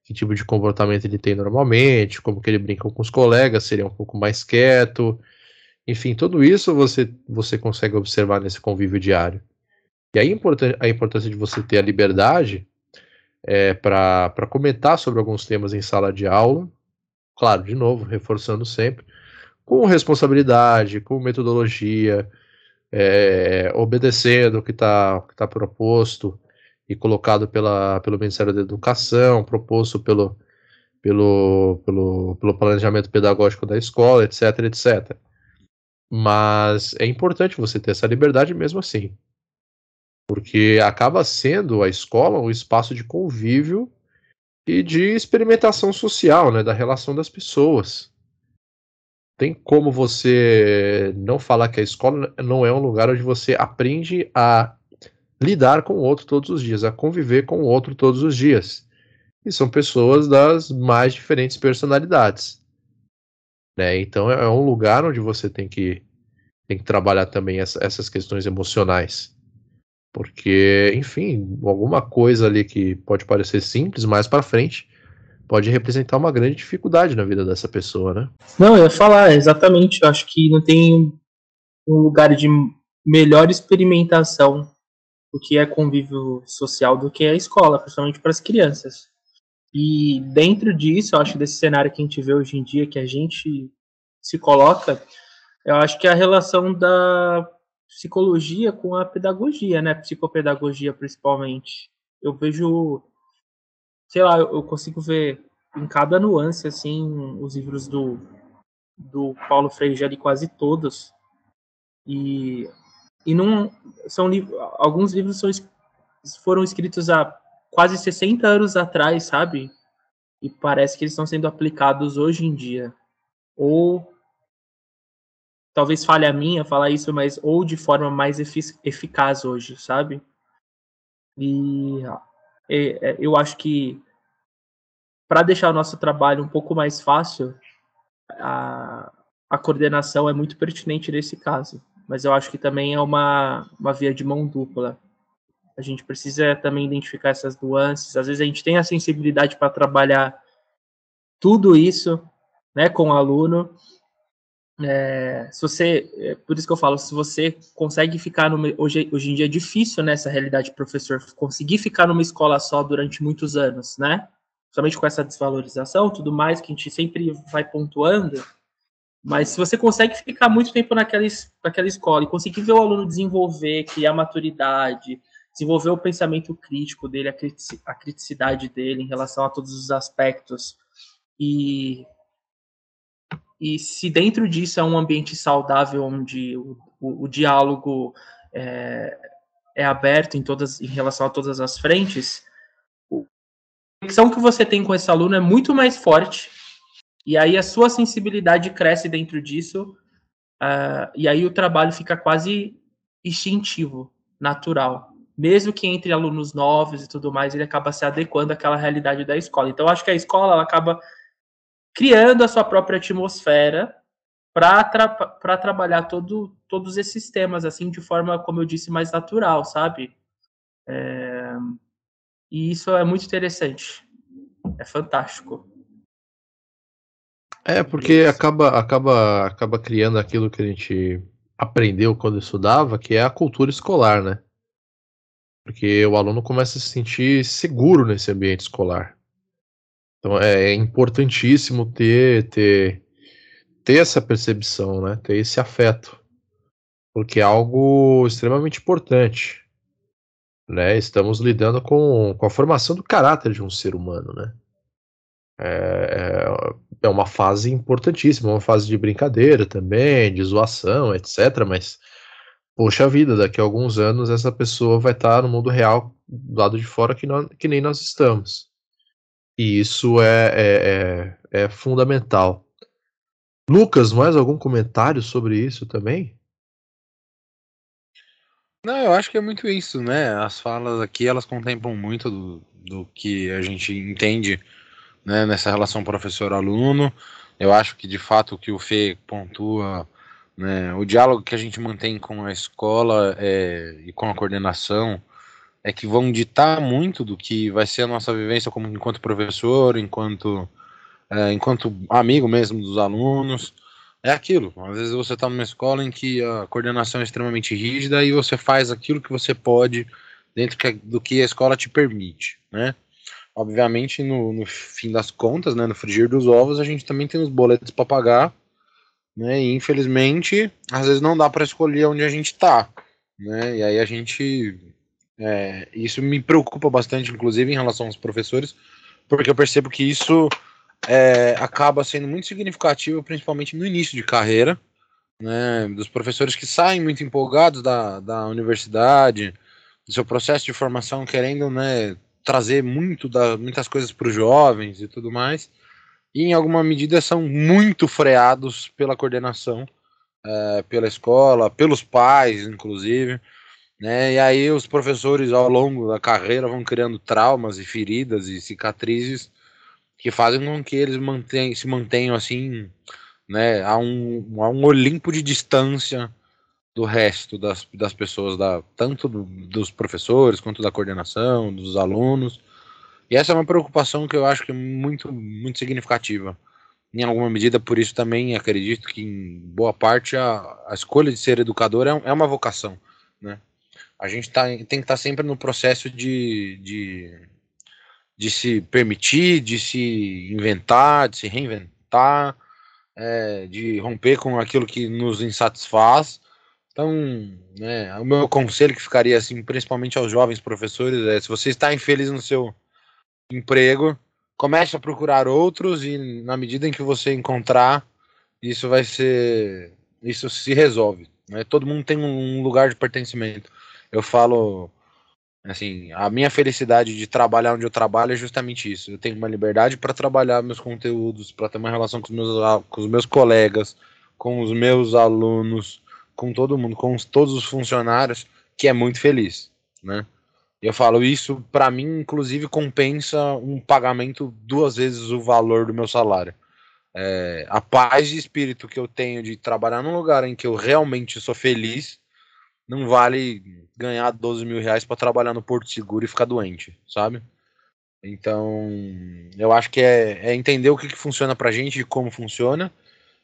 que, tipo de comportamento ele tem normalmente, como que ele brinca com os colegas, seria um pouco mais quieto. Enfim, tudo isso você, você consegue observar nesse convívio diário. E aí a importância de você ter a liberdade é, para comentar sobre alguns temas em sala de aula, claro, de novo, reforçando sempre, com responsabilidade, com metodologia, é, obedecendo o que está tá proposto e colocado pela, pelo Ministério da Educação, proposto pelo, pelo, pelo, pelo planejamento pedagógico da escola, etc, etc. Mas é importante você ter essa liberdade mesmo assim. Porque acaba sendo a escola um espaço de convívio e de experimentação social, né, da relação das pessoas. Tem como você não falar que a escola não é um lugar onde você aprende a lidar com o outro todos os dias, a conviver com o outro todos os dias. E são pessoas das mais diferentes personalidades. Né? Então é um lugar onde você tem que, tem que trabalhar também essa, essas questões emocionais. Porque, enfim, alguma coisa ali que pode parecer simples, mais para frente, pode representar uma grande dificuldade na vida dessa pessoa, né? Não, eu ia falar, exatamente. Eu acho que não tem um lugar de melhor experimentação do que é convívio social do que é a escola, principalmente para as crianças. E dentro disso, eu acho desse cenário que a gente vê hoje em dia, que a gente se coloca, eu acho que a relação da psicologia com a pedagogia, né? Psicopedagogia, principalmente. Eu vejo, sei lá, eu consigo ver em cada nuance, assim, os livros do, do Paulo Freire, quase todos. E, e não, são alguns livros são, foram escritos há quase 60 anos atrás, sabe? E parece que eles estão sendo aplicados hoje em dia. Ou talvez falhe a minha falar isso, mas ou de forma mais eficaz hoje, sabe? E é, é, eu acho que para deixar o nosso trabalho um pouco mais fácil, a, a coordenação é muito pertinente nesse caso. Mas eu acho que também é uma, uma via de mão dupla. A gente precisa também identificar essas nuances. Às vezes a gente tem a sensibilidade para trabalhar tudo isso né, com o aluno, é, se você, é, por isso que eu falo, se você consegue ficar numa, hoje, hoje em dia é difícil nessa né, realidade, professor, conseguir ficar numa escola só durante muitos anos, né? Somente com essa desvalorização, tudo mais que a gente sempre vai pontuando. Mas se você consegue ficar muito tempo naquela, naquela escola e conseguir ver o aluno desenvolver, criar maturidade, desenvolver o pensamento crítico dele, a criticidade dele em relação a todos os aspectos e e se dentro disso é um ambiente saudável onde o, o, o diálogo é, é, aberto em todas em relação a todas as frentes, a conexão que você tem com esse aluno é muito mais forte e aí a sua sensibilidade cresce dentro disso uh, e aí o trabalho fica quase instintivo, natural. Mesmo que entre alunos novos e tudo mais, ele acaba se adequando àquela realidade da escola. Então, acho que a escola ela acaba criando a sua própria atmosfera para tra trabalhar todo, todos esses temas, assim, de forma, como eu disse, mais natural, sabe? É... E isso é muito interessante. É fantástico. É, porque acaba, acaba, acaba criando aquilo que a gente aprendeu quando estudava, que é a cultura escolar, né? Porque o aluno começa a se sentir seguro nesse ambiente escolar. Então é, é importantíssimo ter, ter, ter essa percepção, né? ter esse afeto, porque é algo extremamente importante. Né? Estamos lidando com, com a formação do caráter de um ser humano. Né? É, é, é uma fase importantíssima, uma fase de brincadeira também, de zoação, etc. Mas, poxa vida, daqui a alguns anos essa pessoa vai estar no mundo real, do lado de fora, que, nós, que nem nós estamos. E isso é, é, é, é fundamental. Lucas, mais algum comentário sobre isso também? Não, eu acho que é muito isso, né? As falas aqui, elas contemplam muito do, do que a gente entende né, nessa relação professor-aluno. Eu acho que, de fato, o que o Fê pontua, né, o diálogo que a gente mantém com a escola é, e com a coordenação, é que vão ditar muito do que vai ser a nossa vivência como enquanto professor, enquanto é, enquanto amigo mesmo dos alunos. É aquilo. Às vezes você está numa escola em que a coordenação é extremamente rígida e você faz aquilo que você pode dentro do que a escola te permite, né? Obviamente, no, no fim das contas, né, no frigir dos ovos, a gente também tem os boletos para pagar, né? E infelizmente, às vezes não dá para escolher onde a gente está, né? E aí a gente é, isso me preocupa bastante, inclusive em relação aos professores, porque eu percebo que isso é, acaba sendo muito significativo, principalmente no início de carreira, né, dos professores que saem muito empolgados da, da universidade, do seu processo de formação, querendo né, trazer muito da, muitas coisas para os jovens e tudo mais, e em alguma medida são muito freados pela coordenação, é, pela escola, pelos pais, inclusive. Né, e aí os professores ao longo da carreira vão criando traumas e feridas e cicatrizes que fazem com que eles mantenham, se mantenham assim, né, a um, a um Olimpo de distância do resto das, das pessoas, da, tanto do, dos professores quanto da coordenação, dos alunos. E essa é uma preocupação que eu acho que é muito, muito significativa. Em alguma medida, por isso também acredito que, em boa parte, a, a escolha de ser educador é, é uma vocação. Né? A gente tá, tem que estar tá sempre no processo de, de de se permitir, de se inventar, de se reinventar, é, de romper com aquilo que nos insatisfaz. Então, né, o meu conselho que ficaria assim, principalmente aos jovens professores, é se você está infeliz no seu emprego, comece a procurar outros e na medida em que você encontrar, isso vai ser, isso se resolve. Né? Todo mundo tem um lugar de pertencimento. Eu falo Assim, a minha felicidade de trabalhar onde eu trabalho é justamente isso. Eu tenho uma liberdade para trabalhar meus conteúdos, para ter uma relação com os, meus, com os meus colegas, com os meus alunos, com todo mundo, com os, todos os funcionários, que é muito feliz, né? Eu falo isso, para mim, inclusive, compensa um pagamento duas vezes o valor do meu salário. É, a paz de espírito que eu tenho de trabalhar num lugar em que eu realmente sou feliz não vale ganhar 12 mil reais para trabalhar no Porto Seguro e ficar doente, sabe? Então, eu acho que é, é entender o que, que funciona pra gente e como funciona,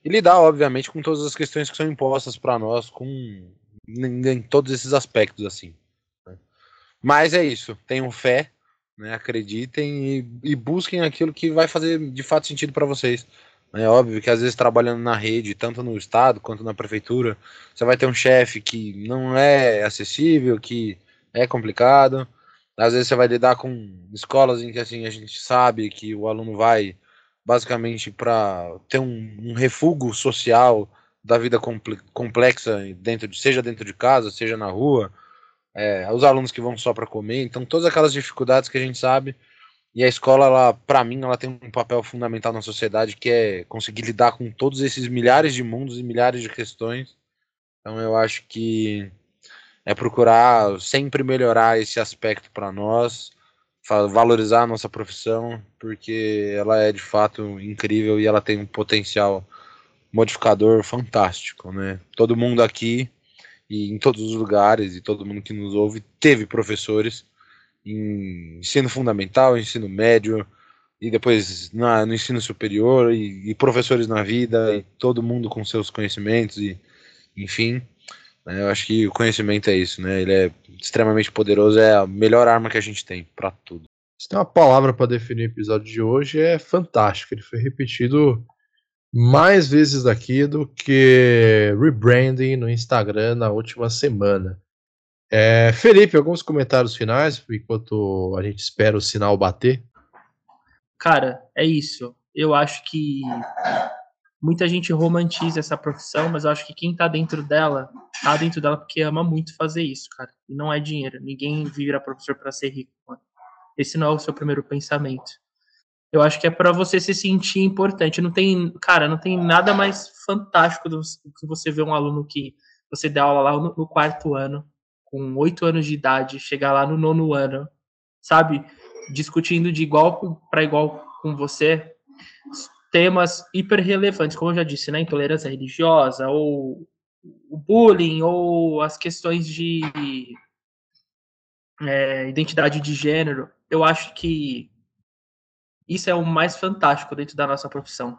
e lidar, obviamente, com todas as questões que são impostas para nós, com em, em, todos esses aspectos, assim. Né? Mas é isso, tenham fé, né, acreditem e, e busquem aquilo que vai fazer de fato sentido para vocês. É óbvio que às vezes trabalhando na rede, tanto no estado quanto na prefeitura, você vai ter um chefe que não é acessível, que é complicado. Às vezes você vai lidar com escolas em que assim a gente sabe que o aluno vai basicamente para ter um, um refúgio social da vida complexa dentro de, seja dentro de casa, seja na rua. É, os alunos que vão só para comer, então todas aquelas dificuldades que a gente sabe e a escola, ela, para mim, ela tem um papel fundamental na sociedade que é conseguir lidar com todos esses milhares de mundos e milhares de questões. Então eu acho que é procurar sempre melhorar esse aspecto para nós, valorizar a nossa profissão, porque ela é de fato incrível e ela tem um potencial modificador fantástico, né? Todo mundo aqui e em todos os lugares e todo mundo que nos ouve teve professores em ensino fundamental, ensino médio, e depois na, no ensino superior, e, e, professores na vida, e todo mundo com seus conhecimentos, e enfim. Né, eu acho que o conhecimento é isso, né? Ele é extremamente poderoso, é a melhor arma que a gente tem para tudo. Se tem uma palavra para definir o episódio de hoje, é fantástico. Ele foi repetido mais vezes daqui do que rebranding no Instagram na última semana. É, Felipe, alguns comentários finais enquanto a gente espera o sinal bater? Cara, é isso. Eu acho que muita gente romantiza essa profissão, mas eu acho que quem tá dentro dela, tá dentro dela porque ama muito fazer isso, cara. E não é dinheiro. Ninguém vira professor para ser rico. Mano. Esse não é o seu primeiro pensamento. Eu acho que é para você se sentir importante. Não tem, cara, não tem nada mais fantástico do que você ver um aluno que você dá aula lá no, no quarto ano com oito anos de idade, chegar lá no nono ano, sabe? Discutindo de igual para igual com você temas hiper relevantes, como eu já disse, né? Intolerância religiosa, ou o bullying, ou as questões de é, identidade de gênero. Eu acho que isso é o mais fantástico dentro da nossa profissão.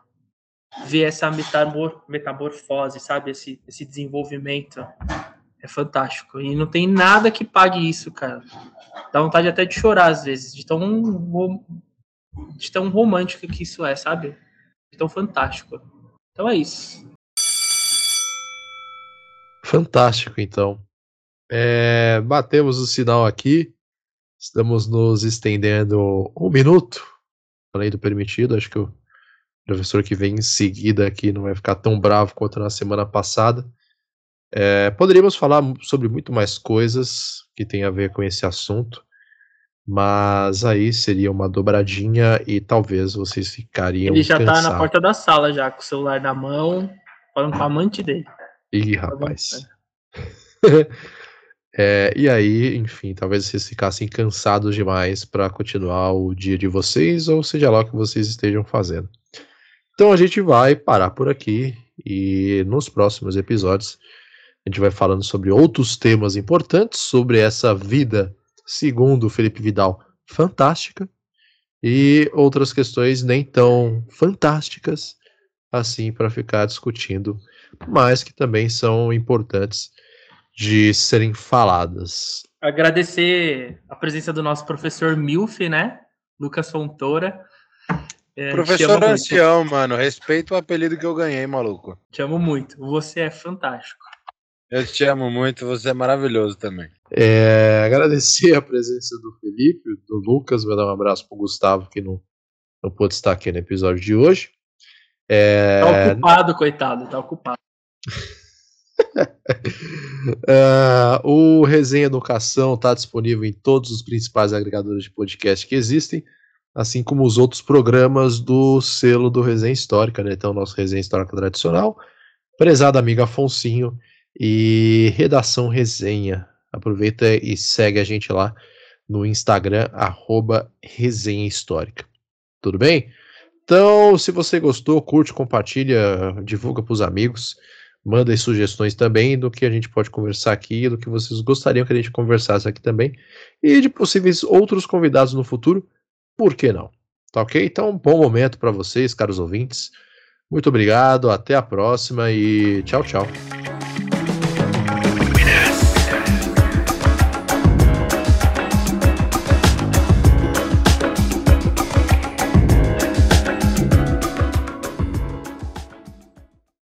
Ver essa metamor metamorfose, sabe? Esse, esse desenvolvimento é fantástico. E não tem nada que pague isso, cara. Dá vontade até de chorar às vezes, de tão, de tão romântico que isso é, sabe? De tão fantástico. Então é isso. Fantástico, então. É, batemos o sinal aqui. Estamos nos estendendo um minuto, além do permitido. Acho que o professor que vem em seguida aqui não vai ficar tão bravo quanto na semana passada. É, poderíamos falar sobre muito mais coisas que tem a ver com esse assunto, mas aí seria uma dobradinha e talvez vocês ficariam. Ele já cansados. tá na porta da sala já, com o celular na mão, falando com a amante dele. Ih, rapaz. É, e aí, enfim, talvez vocês ficassem cansados demais para continuar o dia de vocês, ou seja lá o que vocês estejam fazendo. Então a gente vai parar por aqui e nos próximos episódios a gente vai falando sobre outros temas importantes, sobre essa vida, segundo Felipe Vidal, fantástica, e outras questões nem tão fantásticas assim para ficar discutindo, mas que também são importantes de serem faladas. Agradecer a presença do nosso professor Milf, né? Lucas Fontoura. É, professor ancião, mano. Respeito o apelido que eu ganhei, maluco. Te amo muito. Você é fantástico. Eu te amo muito, você é maravilhoso também. É, agradecer a presença do Felipe, do Lucas, vou dar um abraço pro Gustavo, que não, não pôde estar aqui no episódio de hoje. É... Tá ocupado, coitado, tá ocupado. uh, o Resenha Educação está disponível em todos os principais agregadores de podcast que existem, assim como os outros programas do selo do Resenha Histórica, né? Então, nosso Resenha Histórica Tradicional, Prezado Amigo Afonsinho e Redação Resenha. Aproveita e segue a gente lá no Instagram, arroba Resenha Histórica. Tudo bem? Então, se você gostou, curte, compartilha, divulga para os amigos. Mandem sugestões também do que a gente pode conversar aqui, do que vocês gostariam que a gente conversasse aqui também, e de possíveis outros convidados no futuro, por que não? Tá ok? Então, bom momento para vocês, caros ouvintes. Muito obrigado, até a próxima e tchau, tchau.